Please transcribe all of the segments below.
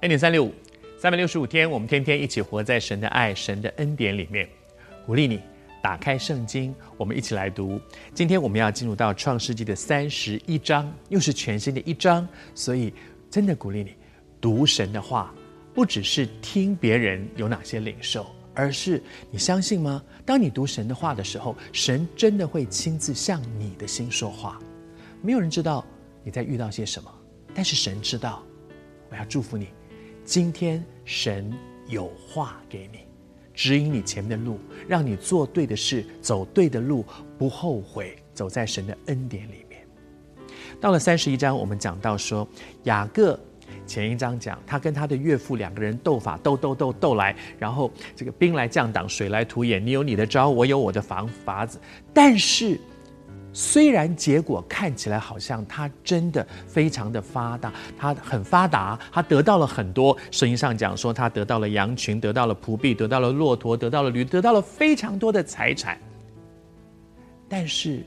恩典三六五，三百六十五天，我们天天一起活在神的爱、神的恩典里面。鼓励你打开圣经，我们一起来读。今天我们要进入到创世纪的三十一章，又是全新的一章，所以真的鼓励你读神的话，不只是听别人有哪些领受，而是你相信吗？当你读神的话的时候，神真的会亲自向你的心说话。没有人知道你在遇到些什么，但是神知道。我要祝福你。今天神有话给你，指引你前面的路，让你做对的事，走对的路，不后悔，走在神的恩典里面。到了三十一章，我们讲到说，雅各前一章讲他跟他的岳父两个人斗法，斗斗斗斗来，然后这个兵来将挡，水来土掩，你有你的招，我有我的方法子，但是。虽然结果看起来好像他真的非常的发达，他很发达，他得到了很多。圣经上讲说，他得到了羊群，得到了仆婢，得到了骆驼，得到了驴，得到了非常多的财产。但是，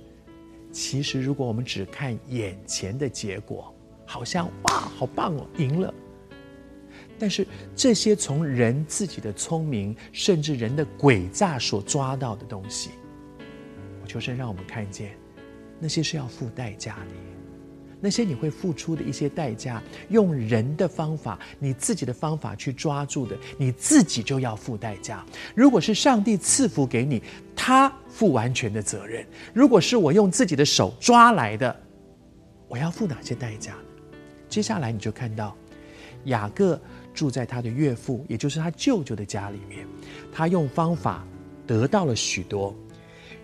其实如果我们只看眼前的结果，好像哇，好棒哦，赢了。但是这些从人自己的聪明，甚至人的诡诈所抓到的东西，我求神让我们看见。那些是要付代价的，那些你会付出的一些代价，用人的方法，你自己的方法去抓住的，你自己就要付代价。如果是上帝赐福给你，他负完全的责任；如果是我用自己的手抓来的，我要付哪些代价呢？接下来你就看到雅各住在他的岳父，也就是他舅舅的家里面，他用方法得到了许多。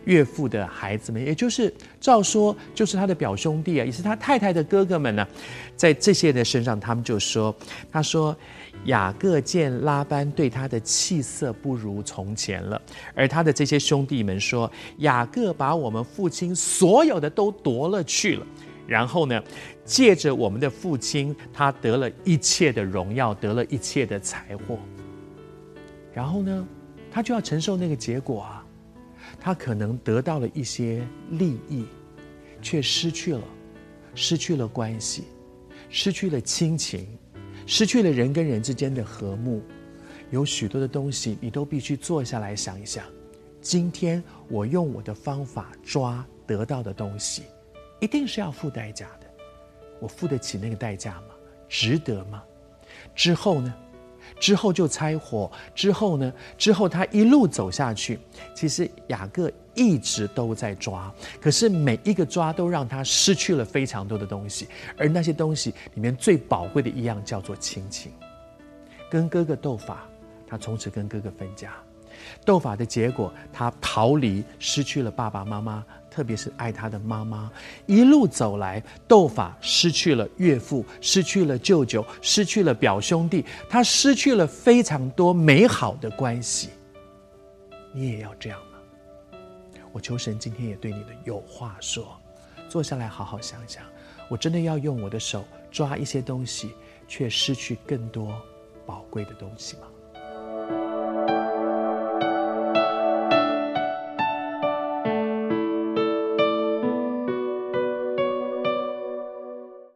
岳父的孩子们，也就是照说就是他的表兄弟啊，也是他太太的哥哥们呢，在这些的身上，他们就说：“他说雅各见拉班对他的气色不如从前了，而他的这些兄弟们说，雅各把我们父亲所有的都夺了去了，然后呢，借着我们的父亲，他得了一切的荣耀，得了一切的财货，然后呢，他就要承受那个结果啊。”他可能得到了一些利益，却失去了，失去了关系，失去了亲情，失去了人跟人之间的和睦。有许多的东西，你都必须坐下来想一想。今天我用我的方法抓得到的东西，一定是要付代价的。我付得起那个代价吗？值得吗？之后呢？之后就拆伙，之后呢？之后他一路走下去，其实雅各一直都在抓，可是每一个抓都让他失去了非常多的东西，而那些东西里面最宝贵的一样叫做亲情。跟哥哥斗法，他从此跟哥哥分家。斗法的结果，他逃离，失去了爸爸妈妈。特别是爱他的妈妈，一路走来，斗法失去了岳父，失去了舅舅，失去了表兄弟，他失去了非常多美好的关系。你也要这样吗？我求神今天也对你的有话说，坐下来好好想想，我真的要用我的手抓一些东西，却失去更多宝贵的东西吗？